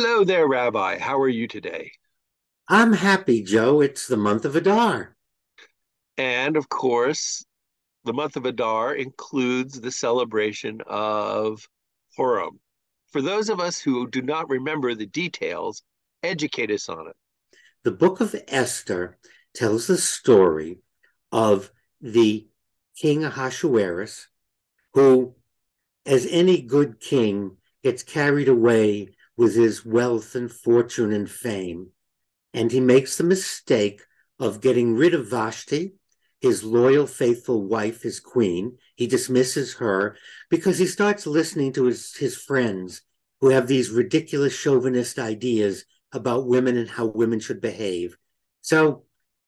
Hello there, Rabbi. How are you today? I'm happy, Joe. It's the month of Adar. And of course, the month of Adar includes the celebration of Purim. For those of us who do not remember the details, educate us on it. The book of Esther tells the story of the king Ahasuerus, who, as any good king, gets carried away with his wealth and fortune and fame. And he makes the mistake of getting rid of Vashti, his loyal, faithful wife, his queen. He dismisses her because he starts listening to his, his friends who have these ridiculous chauvinist ideas about women and how women should behave. So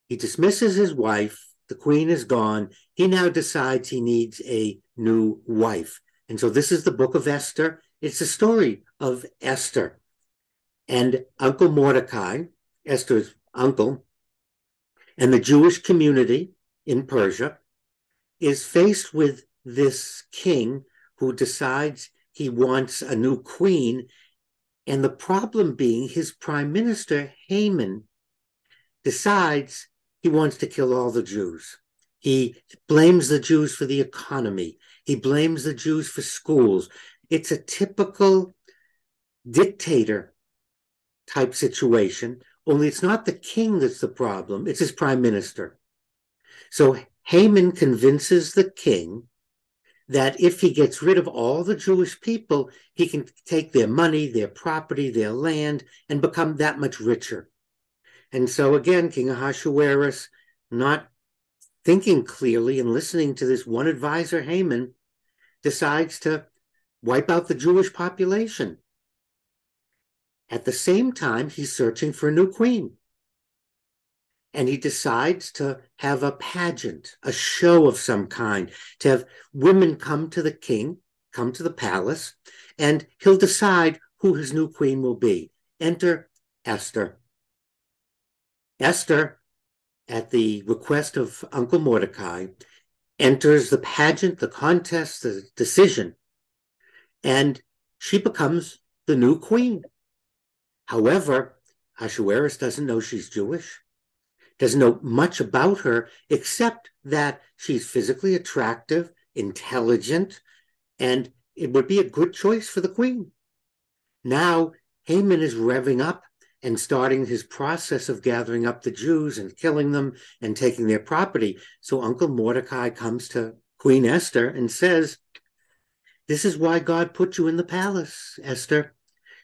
he dismisses his wife. The queen is gone. He now decides he needs a new wife. And so this is the book of Esther. It's a story of Esther. And Uncle Mordecai, Esther's uncle, and the Jewish community in Persia is faced with this king who decides he wants a new queen. And the problem being his prime minister, Haman, decides he wants to kill all the Jews. He blames the Jews for the economy. He blames the Jews for schools. It's a typical dictator type situation, only it's not the king that's the problem, it's his prime minister. So Haman convinces the king that if he gets rid of all the Jewish people, he can take their money, their property, their land, and become that much richer. And so again, King Ahasuerus, not thinking clearly and listening to this one advisor, Haman, decides to wipe out the Jewish population. At the same time, he's searching for a new queen. And he decides to have a pageant, a show of some kind, to have women come to the king, come to the palace, and he'll decide who his new queen will be. Enter Esther. Esther, at the request of Uncle Mordecai, enters the pageant, the contest, the decision, and she becomes the new queen. However, Ahasuerus doesn't know she's Jewish, doesn't know much about her except that she's physically attractive, intelligent, and it would be a good choice for the queen. Now, Haman is revving up and starting his process of gathering up the Jews and killing them and taking their property. So Uncle Mordecai comes to Queen Esther and says, This is why God put you in the palace, Esther.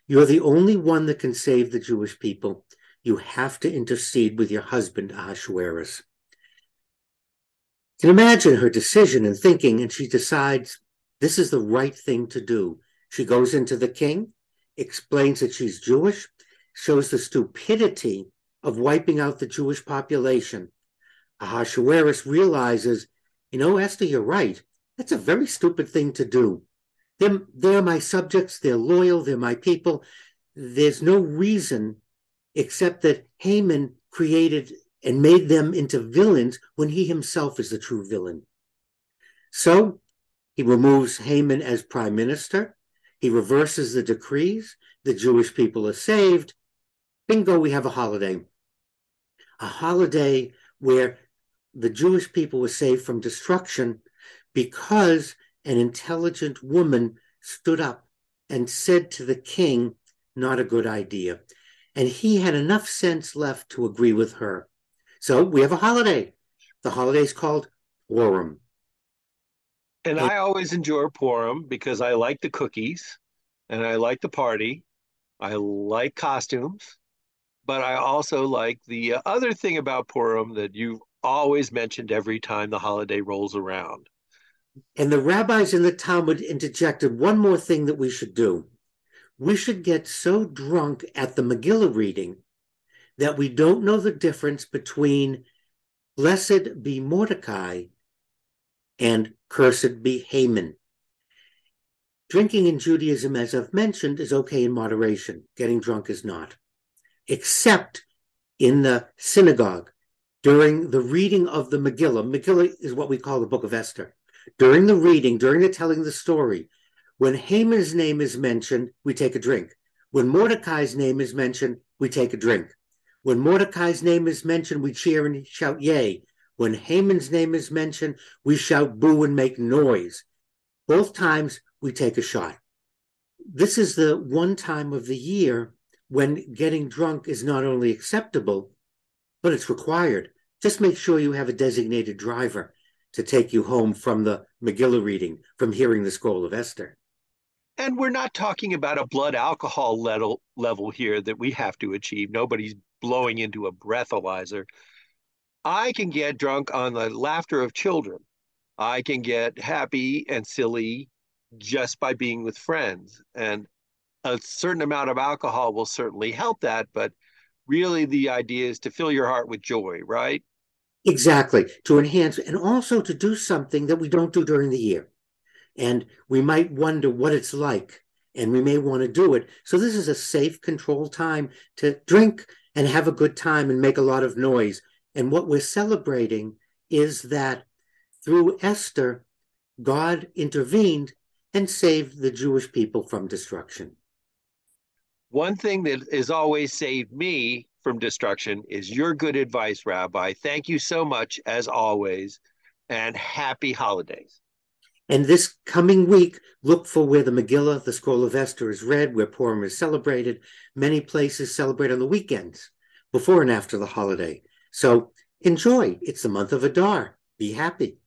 You're the only one that can save the Jewish people. You have to intercede with your husband, Ahasuerus. You can imagine her decision and thinking, and she decides this is the right thing to do. She goes into the king, explains that she's Jewish, shows the stupidity of wiping out the Jewish population. Ahasuerus realizes, you know, Esther, you're right. That's a very stupid thing to do. They're, they're my subjects, they're loyal, they're my people. There's no reason except that Haman created and made them into villains when he himself is the true villain. So he removes Haman as prime minister. He reverses the decrees. The Jewish people are saved. Bingo, we have a holiday. A holiday where the Jewish people were saved from destruction because an intelligent woman stood up and said to the king, Not a good idea. And he had enough sense left to agree with her. So we have a holiday. The holiday is called Purim. And I always enjoy Purim because I like the cookies and I like the party. I like costumes, but I also like the uh, other thing about Purim that you've always mentioned every time the holiday rolls around. And the rabbis in the Talmud interjected one more thing that we should do. We should get so drunk at the Megillah reading that we don't know the difference between blessed be Mordecai and cursed be Haman. Drinking in Judaism, as I've mentioned, is okay in moderation. Getting drunk is not, except in the synagogue during the reading of the Megillah. Megillah is what we call the book of Esther during the reading, during the telling of the story, when Haman's name is mentioned, we take a drink. When Mordecai's name is mentioned, we take a drink. When Mordecai's name is mentioned, we cheer and shout yay. When Haman's name is mentioned, we shout boo and make noise. Both times we take a shot. This is the one time of the year when getting drunk is not only acceptable, but it's required. Just make sure you have a designated driver to take you home from the Megillah reading, from hearing the Scroll of Esther. And we're not talking about a blood alcohol level, level here that we have to achieve. Nobody's blowing into a breathalyzer. I can get drunk on the laughter of children. I can get happy and silly just by being with friends. And a certain amount of alcohol will certainly help that, but really the idea is to fill your heart with joy, right? Exactly, to enhance and also to do something that we don't do during the year. And we might wonder what it's like, and we may want to do it. So, this is a safe, controlled time to drink and have a good time and make a lot of noise. And what we're celebrating is that through Esther, God intervened and saved the Jewish people from destruction. One thing that has always saved me from destruction is your good advice, Rabbi. Thank you so much, as always, and happy holidays. And this coming week, look for where the Megillah, the Scroll of Esther, is read, where Purim is celebrated. Many places celebrate on the weekends, before and after the holiday. So enjoy. It's the month of Adar. Be happy.